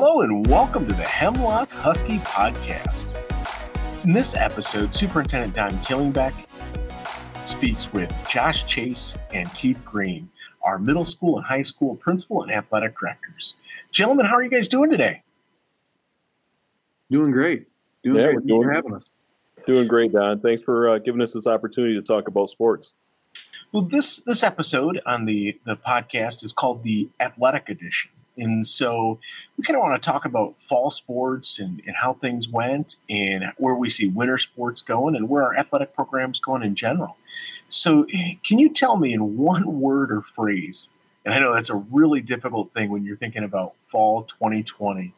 Hello and welcome to the Hemlock Husky Podcast. In this episode, Superintendent Don Killingbeck speaks with Josh Chase and Keith Green, our middle school and high school principal and athletic directors. Gentlemen, how are you guys doing today? Doing great. Doing Yeah, great. we're Thanks doing- for having us. Doing great, Don. Thanks for uh, giving us this opportunity to talk about sports. Well, this this episode on the the podcast is called the Athletic Edition, and so we kind of want to talk about fall sports and, and how things went, and where we see winter sports going, and where our athletic programs going in general. So, can you tell me in one word or phrase? And I know that's a really difficult thing when you're thinking about fall 2020.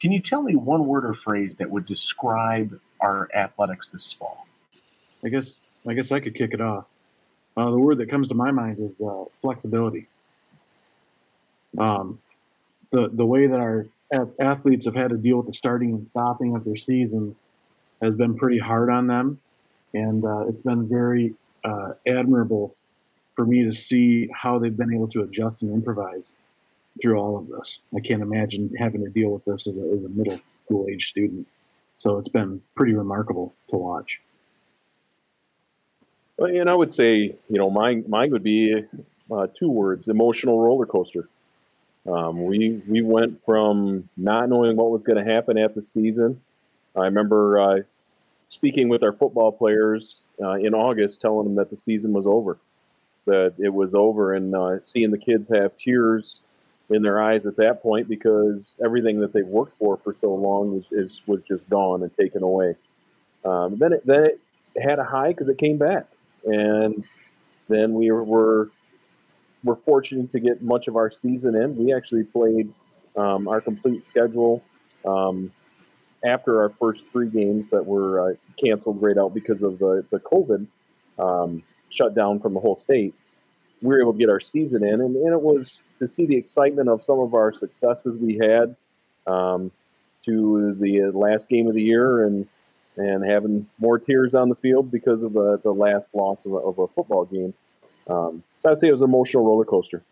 Can you tell me one word or phrase that would describe our athletics this fall? I guess I guess I could kick it off. Uh, the word that comes to my mind is uh, flexibility. Um, the the way that our athletes have had to deal with the starting and stopping of their seasons has been pretty hard on them, and uh, it's been very uh, admirable for me to see how they've been able to adjust and improvise through all of this. I can't imagine having to deal with this as a, as a middle school age student. So it's been pretty remarkable to watch. Well, And I would say, you know, mine mine would be uh, two words: emotional roller coaster. Um, we we went from not knowing what was going to happen at the season. I remember uh, speaking with our football players uh, in August, telling them that the season was over, that it was over, and uh, seeing the kids have tears in their eyes at that point because everything that they've worked for for so long was is, was just gone and taken away. Um, then it then it had a high because it came back, and then we were, were fortunate to get much of our season in. We actually played um, our complete schedule um, after our first three games that were uh, canceled right out because of the the COVID um, shutdown from the whole state. We were able to get our season in, and, and it was to see the excitement of some of our successes we had um, to the last game of the year and and having more tears on the field because of the, the last loss of a, of a football game. Um, so I'd say it was an emotional roller coaster.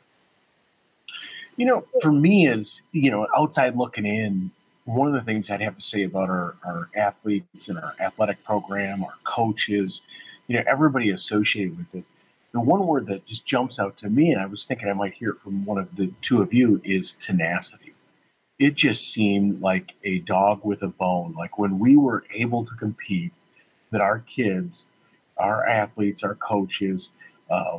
You know, for me, as you know, outside looking in, one of the things I'd have to say about our, our athletes and our athletic program, our coaches, you know, everybody associated with it. The one word that just jumps out to me, and I was thinking I might hear it from one of the two of you, is tenacity. It just seemed like a dog with a bone. Like when we were able to compete, that our kids, our athletes, our coaches, uh,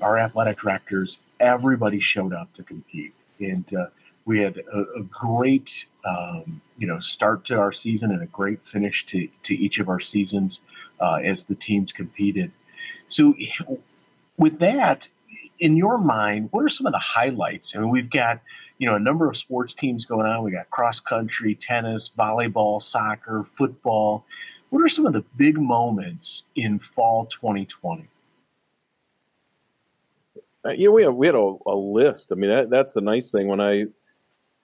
our athletic directors, everybody showed up to compete, and uh, we had a, a great, um, you know, start to our season and a great finish to to each of our seasons uh, as the teams competed. So, with that in your mind, what are some of the highlights? I mean, we've got you know a number of sports teams going on. We got cross country, tennis, volleyball, soccer, football. What are some of the big moments in fall 2020? Uh, you know, we had, we had a, a list. I mean, that, that's the nice thing. When I, you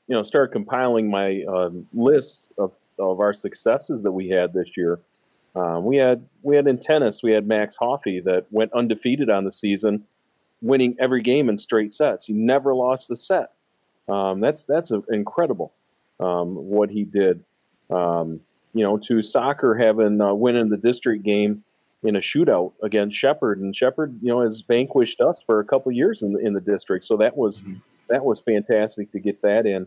know, started compiling my um, list of, of our successes that we had this year, um, we had we had in tennis, we had Max Hoffey that went undefeated on the season, winning every game in straight sets. He never lost a set. Um, that's that's a, incredible um, what he did. Um, you know, to soccer having uh, winning the district game in a shootout against Shepherd, and Shepherd, you know, has vanquished us for a couple years in the, in the district. So that was Mhm. that was fantastic to get that in.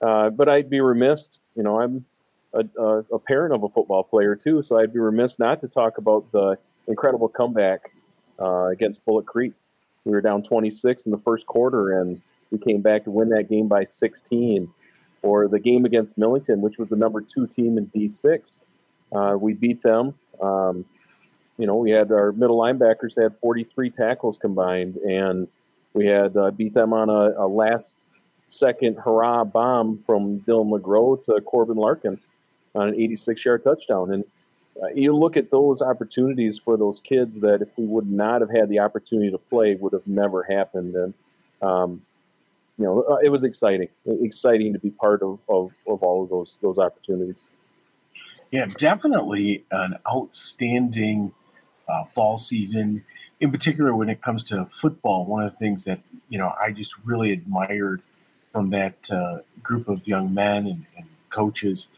Uh, but I'd be remiss, you know, I'm a, a, a parent of a football player too, so I'd be remiss not to talk about the incredible comeback uh, against Bullock Creek. We were down 26 in the first quarter, and we came back to win that game by 16. Or the game against Millington, which was the number two team in D6, uh, we beat them. Um, you know, we had our middle linebackers that had 43 tackles combined, and we had uh, beat them on a, a last second hurrah bomb from Dylan LeGros to Corbin Larkin on an 86 yard touchdown. And uh, you look at those opportunities for those kids that if we would not have had the opportunity to play would have never happened. And, um, you know, uh, it was exciting, exciting to be part of, of, of all of those, those opportunities. Yeah, definitely an outstanding uh, fall season. In particular, when it comes to football, one of the things that you know I just really admired from that uh, group of young men and, and coaches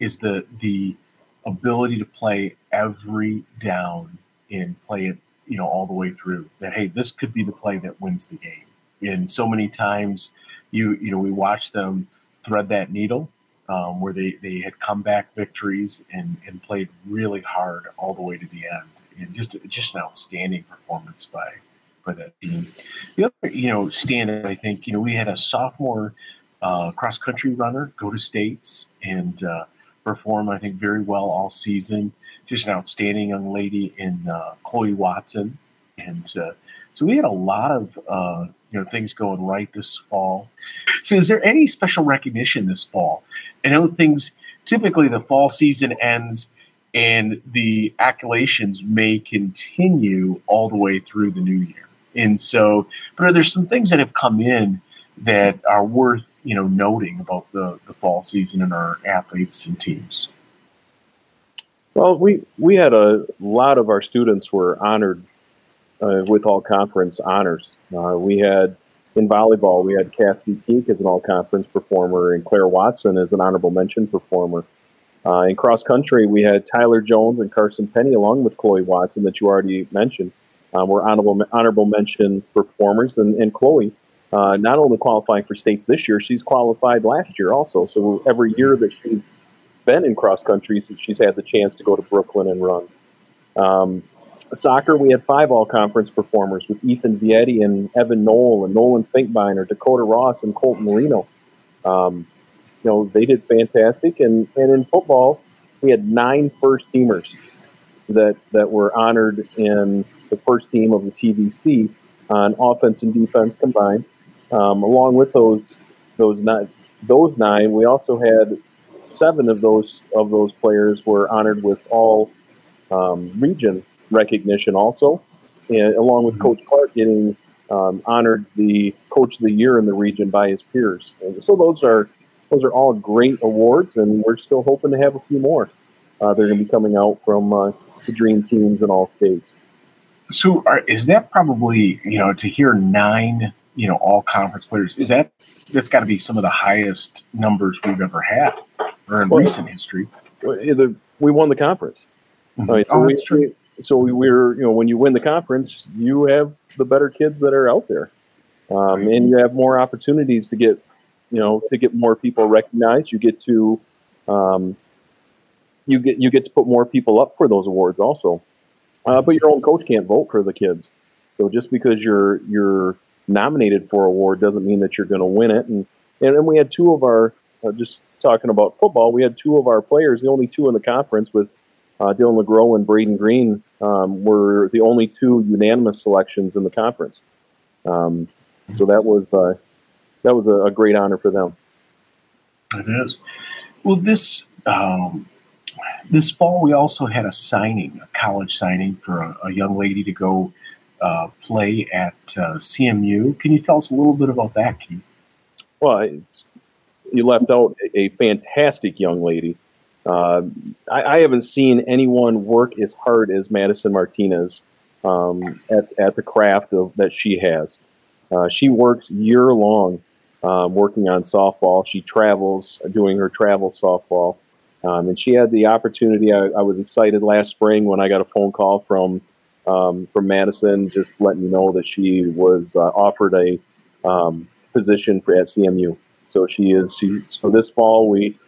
is the the ability to play every down and play it, you know, all the way through. That hey, this could be the play that wins the game. And so many times, you you know, we watch them thread that needle um, where they they had comeback victories and and played really hard all the way to the end. And just just an outstanding performance by by that team. The other, you know, stand I think, you know, we had a sophomore uh, cross country runner go to states and uh, perform, I think, very well all season. Just an outstanding young lady in uh, Chloe Watson, and uh, so we had a lot of uh, you know things going right this fall. So, is there any special recognition this fall? I know things typically the fall season ends and the accolations may continue all the way through the new year. And so, but are there some things that have come in that are worth you know noting about the, the fall season and our athletes and teams? Well, we we had a lot of our students were honored uh, with all conference honors. Uh, we had in volleyball, we had Cassie Peak as an all conference performer and Claire Watson as an honorable mention performer. Uh, in cross country, we had Tyler Jones and Carson Penny, along with Chloe Watson, that you already mentioned, um, were honorable honorable mention performers. And, and Chloe uh, not only qualifying for states this year, she's qualified last year also. So every year that she's been in cross country, she's had the chance to go to Brooklyn and run. Um, soccer, we had five all conference performers with Ethan Vietti and Evan Knoll and Nolan Finkbeiner, Dakota Ross, and Colton Marino. Um, you know, they did fantastic. And, and in football, we had nine first teamers that, that were honored in the first team of the TVC on offense and defense combined. Um, along with those those nine, those nine, we also had seven of those of those players were honored with all um, region recognition also, and along with mm-hmm. Coach Clark getting um, honored the Coach of the Year in the region by his peers. And so those are those are all great awards, and we're still hoping to have a few more. Uh, they're going to be coming out from uh, the dream teams in all states. So, are, is that probably you know to hear nine you know all conference players? Is that that's got to be some of the highest numbers we've ever had, or in well, recent history? We won the conference. Mm-hmm. Mean, so oh, that's we, true so we were, you know, when you win the conference, you have the better kids that are out there, um, and you have more opportunities to get, you know, to get more people recognized. You get to, um, you get you get to put more people up for those awards also. Uh, but your own coach can't vote for the kids, so just because you're you're nominated for award doesn't mean that you're going to win it. And and then we had two of our uh, just talking about football. We had two of our players, the only two in the conference with uh, Dylan LeGros and Braden Green um, were the only two unanimous selections in the conference. Um, so that was uh, that was a, a, great honor for them. It is. Well, this um, this fall we also had a signing, a college signing for a, a young lady to go uh, play at uh, CMU. Can you tell us a little bit about that, Keith? Well, you left out a fantastic young lady. Uh, I, I, haven't seen anyone work as hard as Madison Martinez um, at, at the craft of that she has. Uh, she works year long um, working on softball. She travels doing her travel softball. Um, and she had the opportunity. I, I, was excited last spring when I got a phone call from um, from Madison, just letting me know that she was uh, offered a um, position for at CMU. So she is. She, so this fall we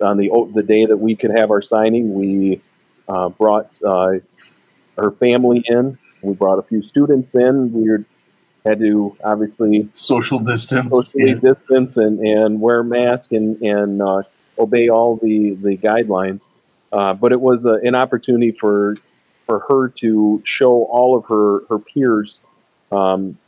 on the the day that we could have our signing, we uh, brought uh, her family in. We brought a few students in. We had to obviously social distance, socially yeah. distance, and, and wear a mask and and uh, obey all the the guidelines. Uh, but it was an opportunity for for her to show all of her her peers, um,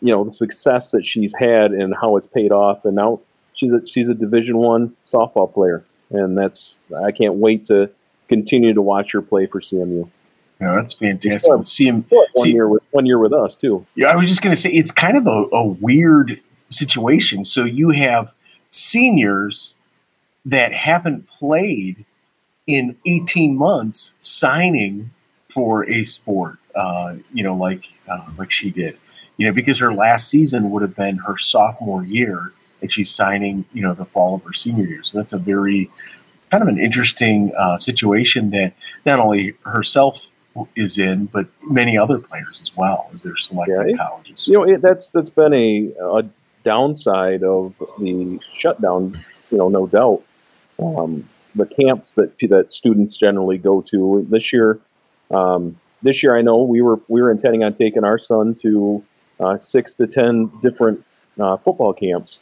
you know, the success that she's had and how it's paid off. And now she's a she's a Division One softball player, and that's I can't wait to continue to watch her play for CMU. Yeah, that's fantastic. CM, one see, year with one year with us too. Yeah, I was just going to say it's kind of a, a weird situation. So you have seniors that haven't played in 18 months signing for a sport, uh, you know, like uh, like she did, you know, because her last season would have been her sophomore year and she's signing, you know, the fall of her senior year. So that's a very kind of an interesting uh, situation that not only herself is in, but many other players as well as they're selecting yeah, colleges. You know, it, that's that's been a, a downside of the shutdown. You know, no doubt. Um, the camps that that students generally go to this year. Um, this year, I know we were we were intending on taking our son to uh, six to ten different uh, football camps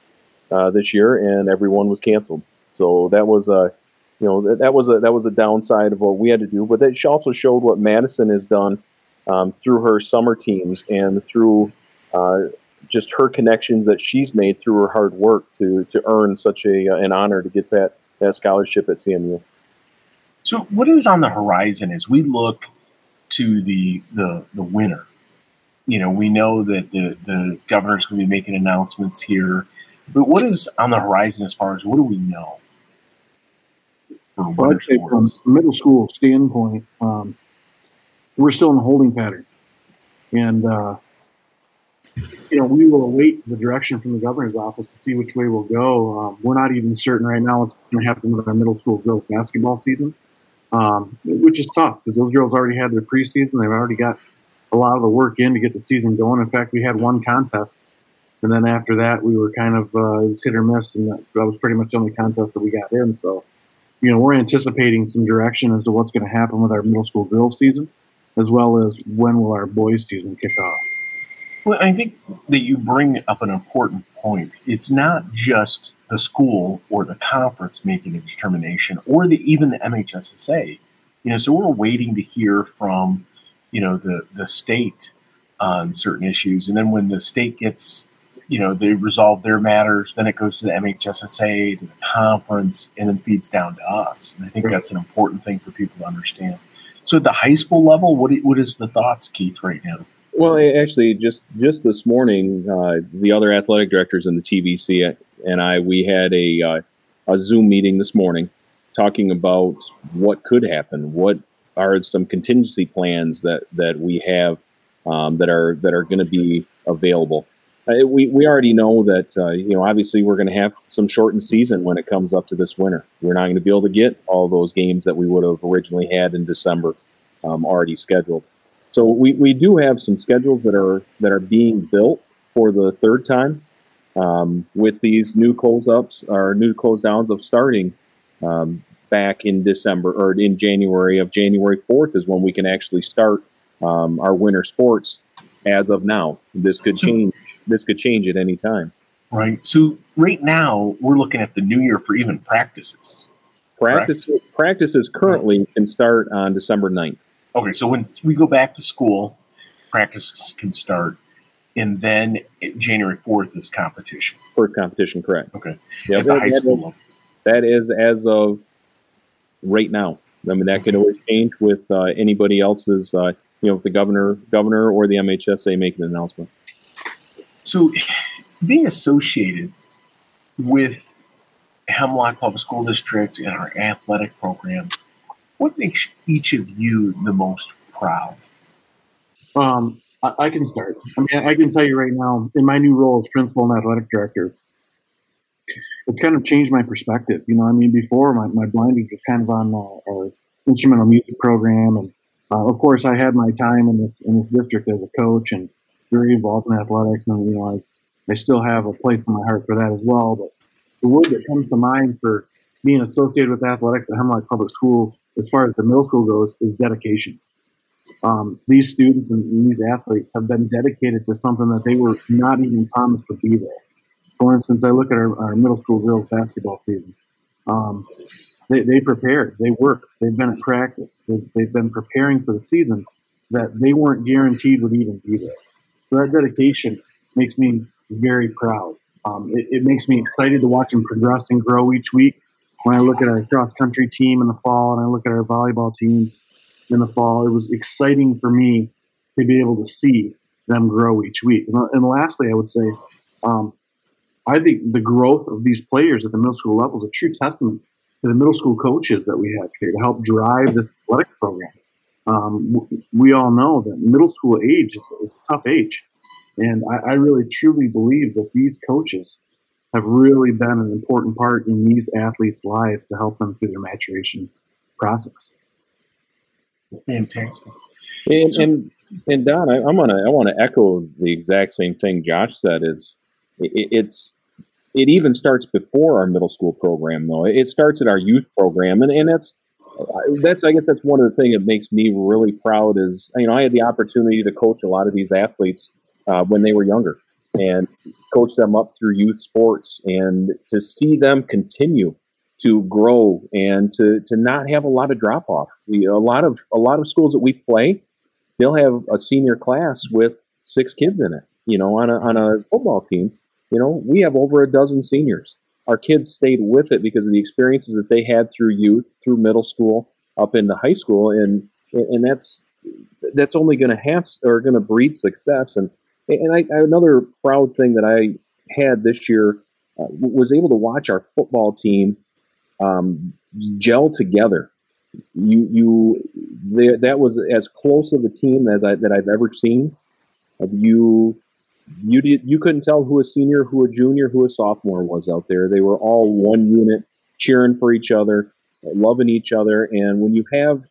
uh, this year, and everyone was canceled. So that was a you know that, that was a that was a downside of what we had to do. But that also showed what Madison has done um, through her summer teams and through uh, just her connections that she's made through her hard work to to earn such a an honor to get that that scholarship at CMU. So, what is on the horizon as we look to the the the winter? You know, we know that the the governor's going to be making announcements here, but what is on the horizon as far as what do we know? Well, I'd say from middle school standpoint, um, we're still in a holding pattern, and uh, you know, we will await the direction from the governor's office to see which way we'll go. Um, we're not even certain right now what's going to happen with our middle school girls basketball season, um, which is tough because those girls already had their preseason. They've already got a lot of the work in to get the season going. In fact, we had one contest, and then after that, we were kind of uh, it was hit or miss, and that, that was pretty much the only contest that we got in. So, you know, we're anticipating some direction as to what's going to happen with our middle school girls season, as well as when will our boys season kick off. Well, I think that you bring up an important point. It's not just the school or the conference making a determination, or the even the MHSAA. You know, so we're waiting to hear from, you know, the the state on certain issues, and then when the state gets, you know, they resolve their matters, then it goes to the MHSAA, to the conference, and then feeds down to us. And I think that's an important thing for people to understand. So at the high school level, what what is the thoughts, Keith, right now? Well, actually, just just this morning, uh, the other athletic directors in the TVC and I we had a uh, a Zoom meeting this morning, talking about what could happen. What are some contingency plans that that we have um, that are that are going to be available? Uh, we we already know that uh, you know obviously we're going to have some shortened season when it comes up to this winter. We're not going to be able to get all those games that we would have originally had in December um, already scheduled. So we, we do have some schedules that are that are being built for the third time um, with these new close ups or new close downs of starting um, back in December or in January of January 4th is when we can actually start um, our winter sports as of now. This could change. This could change at any time. Right. So right now we're looking at the new year for even practices. Practice, practices currently can start on December 9th. Okay, so when we go back to school, practices can start, and then January fourth is competition. First competition, correct? Okay. Yeah, at the high school level. That is as of right now. I mean, that could always change with uh, anybody else's, uh, you know, if the governor, governor or the MHSA make an announcement. So, being associated with Hemlock Public School District and our athletic program what makes each of you the most proud? Um, I, I, can start. I mean, I can tell you right now, in my new role as principal and athletic director, it's kind of changed my perspective. You know, I mean, before my, my blinding was kind of on uh, our instrumental music program, and uh, of course, I had my time in this in this district as a coach and very involved in athletics, and you know, I I still have a place in my heart for that as well. But the word that comes to mind for being associated with athletics at Hemlock Public School, as far as the middle school goes, is dedication. Um, these students and these athletes have been dedicated to something that they were not even promised to be there. For instance, I look at our, our middle school girls basketball season. Um, they, they prepared, they worked, they've been at practice, they've, they've been preparing for the season that they weren't guaranteed would even be there. So that dedication makes me very proud. Um, it, it, makes me excited to watch them progress and grow each week when I look at our cross country team in the fall and I look at our volleyball teams in the fall, it was exciting for me to be able to see them grow each week. And, and lastly, I would say, um, I think the growth of these players at the middle school level is a true testament to the middle school coaches that we have here to help drive this athletic program. Um, we all know that middle school age is, is a tough age. And I, I, really truly believe that these coaches have really been an important part in these athletes' lives to help them through their maturation process. Fantastic. And and, and Don, I, am gonna I want to echo the exact same thing Josh said. Is it, it's it even starts before our middle school program though. It starts at our youth program, and and that's that's I guess that's one of the things that makes me really proud. Is you know I had the opportunity to coach a lot of these athletes uh, when they were younger and coach them up through youth sports, and to see them continue to grow and to to not have a lot of drop off. a lot of a lot of schools that we play, they'll have a senior class with six kids in it. You know, on a on a football team, you know, we have over a dozen seniors. Our kids stayed with it because of the experiences that they had through youth, through middle school, up into high school, and and that's that's only going to have or going to breed success. And and I, another proud thing that I had this year uh, was able to watch our football team um, gel together. You, you, they, that was as close of a team as I, that I've ever seen. Of You, you did, you couldn't tell who a senior, who a junior, who a sophomore was out there. They were all one unit, cheering for each other, loving each other. And when you have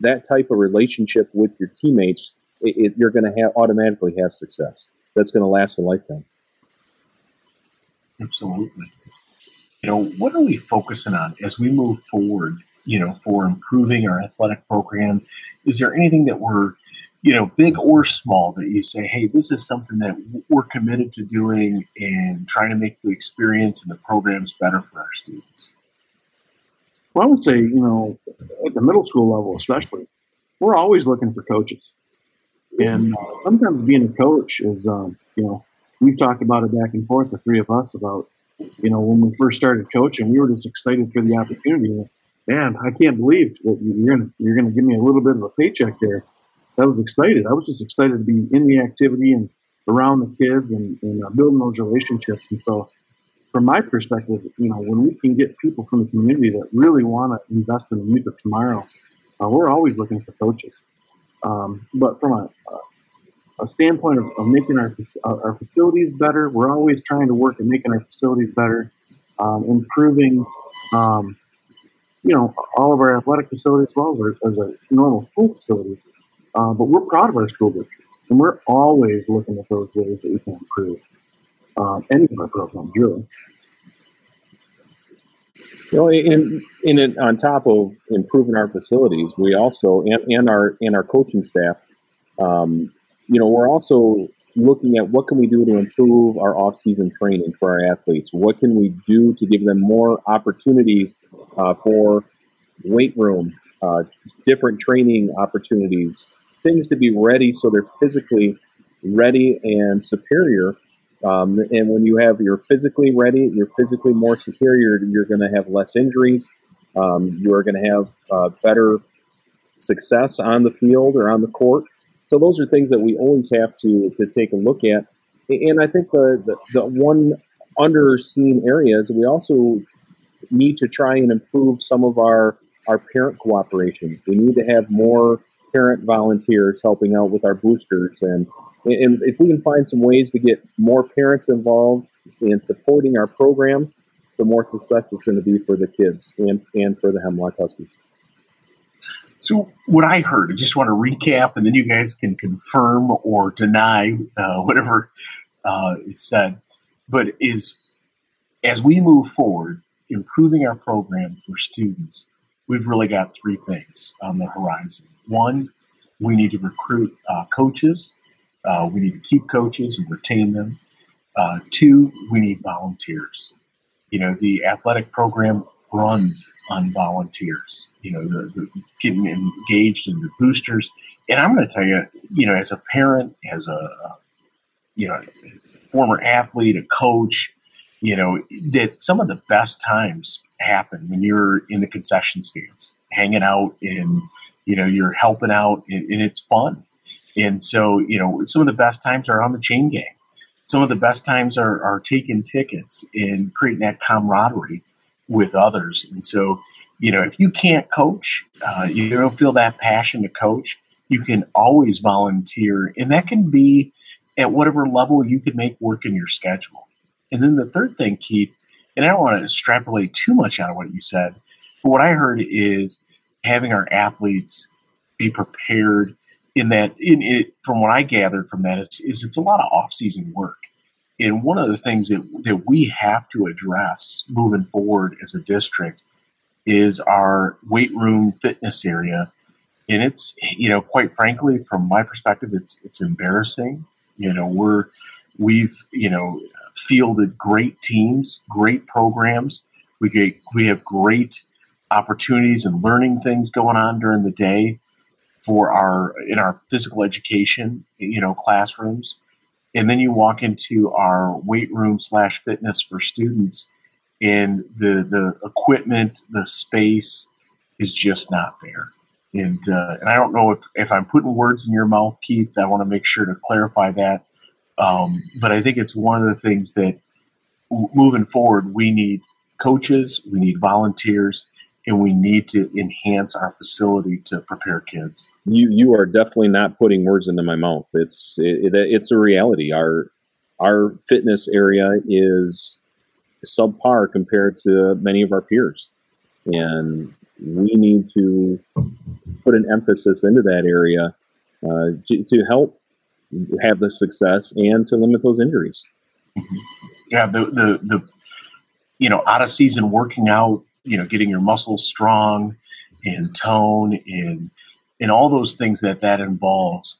that type of relationship with your teammates, it, it, you're going to have automatically have success. That's going to last a lifetime. Absolutely you know, what are we focusing on as we move forward, you know, for improving our athletic program? Is there anything that we're, you know, big or small that you say, hey, this is something that we're committed to doing and trying to make the experience and the programs better for our students? Well, I would say, you know, at the middle school level, especially, we're always looking for coaches. And uh, sometimes being a coach is, um, you know, we've talked about it back and forth, the three of us, about you know, when we first started coaching, we were just excited for the opportunity. Man, I can't believe that you're gonna you're gonna give me a little bit of a paycheck there. I was excited. I was just excited to be in the activity and around the kids and, and uh, building those relationships. And so, from my perspective, you know, when we can get people from the community that really want to invest in the youth of tomorrow, uh, we're always looking for coaches. Um, but from a, a standpoint of, of making our, our facilities better. We're always trying to work at making our facilities better, um, improving, um, you know, all of our athletic facilities as well as, as a normal school facilities. Uh, but we're proud of our school district, and we're always looking at those ways that we can improve uh, any of our programs, really. You know, in in it, on top of improving our facilities, we also and, and our and our coaching staff, um, you know, we're also looking at what can we do to improve our off-season training for our athletes. What can we do to give them more opportunities uh, for weight room, uh, different training opportunities, things to be ready so they're physically ready and superior. Um, and when you have you're physically ready, you're physically more superior. You're going to have less injuries. Um, you are going to have uh, better success on the field or on the court. So those are things that we always have to to take a look at. And I think the the, the one underseen area is we also need to try and improve some of our our parent cooperation. We need to have more parent volunteers helping out with our boosters and and if we can find some ways to get more parents involved in supporting our programs, the more success it's going to be for the kids and, and for the Hemlock Huskies. So, what I heard, I just want to recap, and then you guys can confirm or deny uh, whatever uh, is said. But is as we move forward, improving our program for students, we've really got three things on the horizon. One, we need to recruit uh, coaches. Uh, we need to keep coaches and retain them. Uh, two, we need volunteers. You know, the athletic program runs on volunteers, you know, the, the getting engaged in the boosters. And I'm going to tell you, you know, as a parent, as a, you know, former athlete, a coach, you know, that some of the best times happen when you're in the concession stands, hanging out and, you know, you're helping out and, and it's fun. And so, you know, some of the best times are on the chain gang. Some of the best times are, are taking tickets and creating that camaraderie with others. And so, you know, if you can't coach, uh, you don't feel that passion to coach, you can always volunteer. And that can be at whatever level you can make work in your schedule. And then the third thing, Keith, and I don't want to extrapolate too much out of what you said, but what I heard is having our athletes be prepared in that in it from what I gathered from that is, is it's a lot of off-season work. And one of the things that, that we have to address moving forward as a district is our weight room fitness area. And it's, you know, quite frankly, from my perspective, it's it's embarrassing. You know, we're we've, you know, fielded great teams, great programs. We get we have great opportunities and learning things going on during the day for our in our physical education, you know, classrooms. And then you walk into our weight room slash fitness for students, and the the equipment, the space is just not there. And uh, and I don't know if if I'm putting words in your mouth, Keith. I want to make sure to clarify that. Um, but I think it's one of the things that moving forward we need coaches, we need volunteers, and we need to enhance our facility to prepare kids. You you are definitely not putting words into my mouth. It's it, it, it's a reality. Our our fitness area is subpar compared to many of our peers, and we need to put an emphasis into that area uh, to, to help have the success and to limit those injuries. Yeah, the the the you know out of season working out you know getting your muscles strong and tone and and all those things that that involves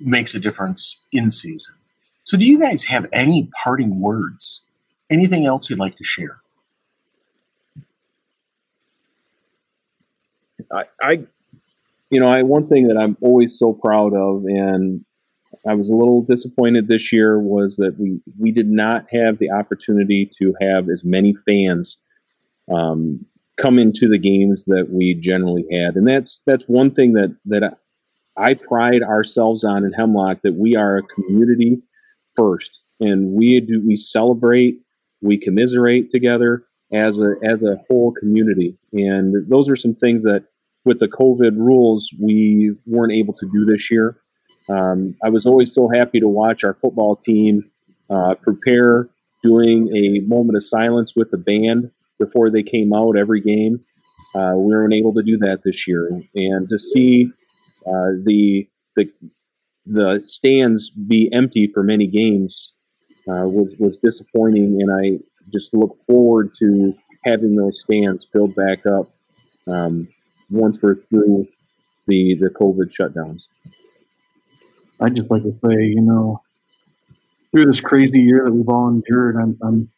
makes a difference in season. So, do you guys have any parting words? Anything else you'd like to share? I, I you know, I one thing that I'm always so proud of, and I was a little disappointed this year, was that we we did not have the opportunity to have as many fans um, come into the games that we generally had, and that's that's one thing that that I pride ourselves on in Hemlock that we are a community first, and we do we celebrate, we commiserate together as a as a whole community, and those are some things that with the COVID rules we weren't able to do this year. Um, I was always so happy to watch our football team uh, prepare, doing a moment of silence with the band before they came out every game. Uh, we weren't able to do that this year, and to see uh, the the the stands be empty for many games uh, was was disappointing, and I just look forward to having those stands filled back up um, once we're through the the COVID shutdowns. I'd just like to say, you know, through this crazy year that we've all endured, I'm, I'm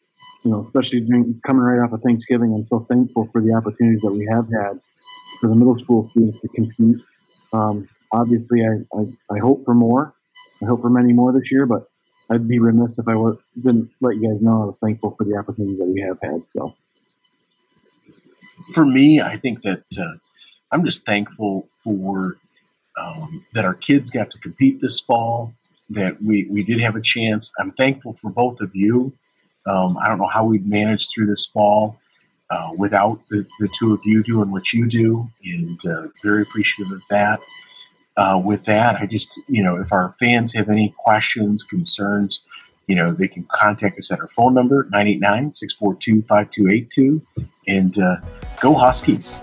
you know, especially during, coming right off of Thanksgiving, I'm so thankful for the opportunities that we have had for the middle school students to compete. Um, obviously, I, I, I, hope for more. I hope for many more this year, but I'd be remiss if I were, didn't let you guys know I was thankful for the opportunities that we have had. So, for me, I think that uh, I'm just thankful for um, that our kids got to compete this fall. That we we did have a chance. I'm thankful for both of you um, I don't know how we'd manage through this fall uh, without the, the, two of you doing what you do, and uh, very appreciative of that. Uh, with that, I just, you know, if our fans have any questions, concerns, you know, they can contact us at our phone number, 989 642 5282. And uh, go Huskies.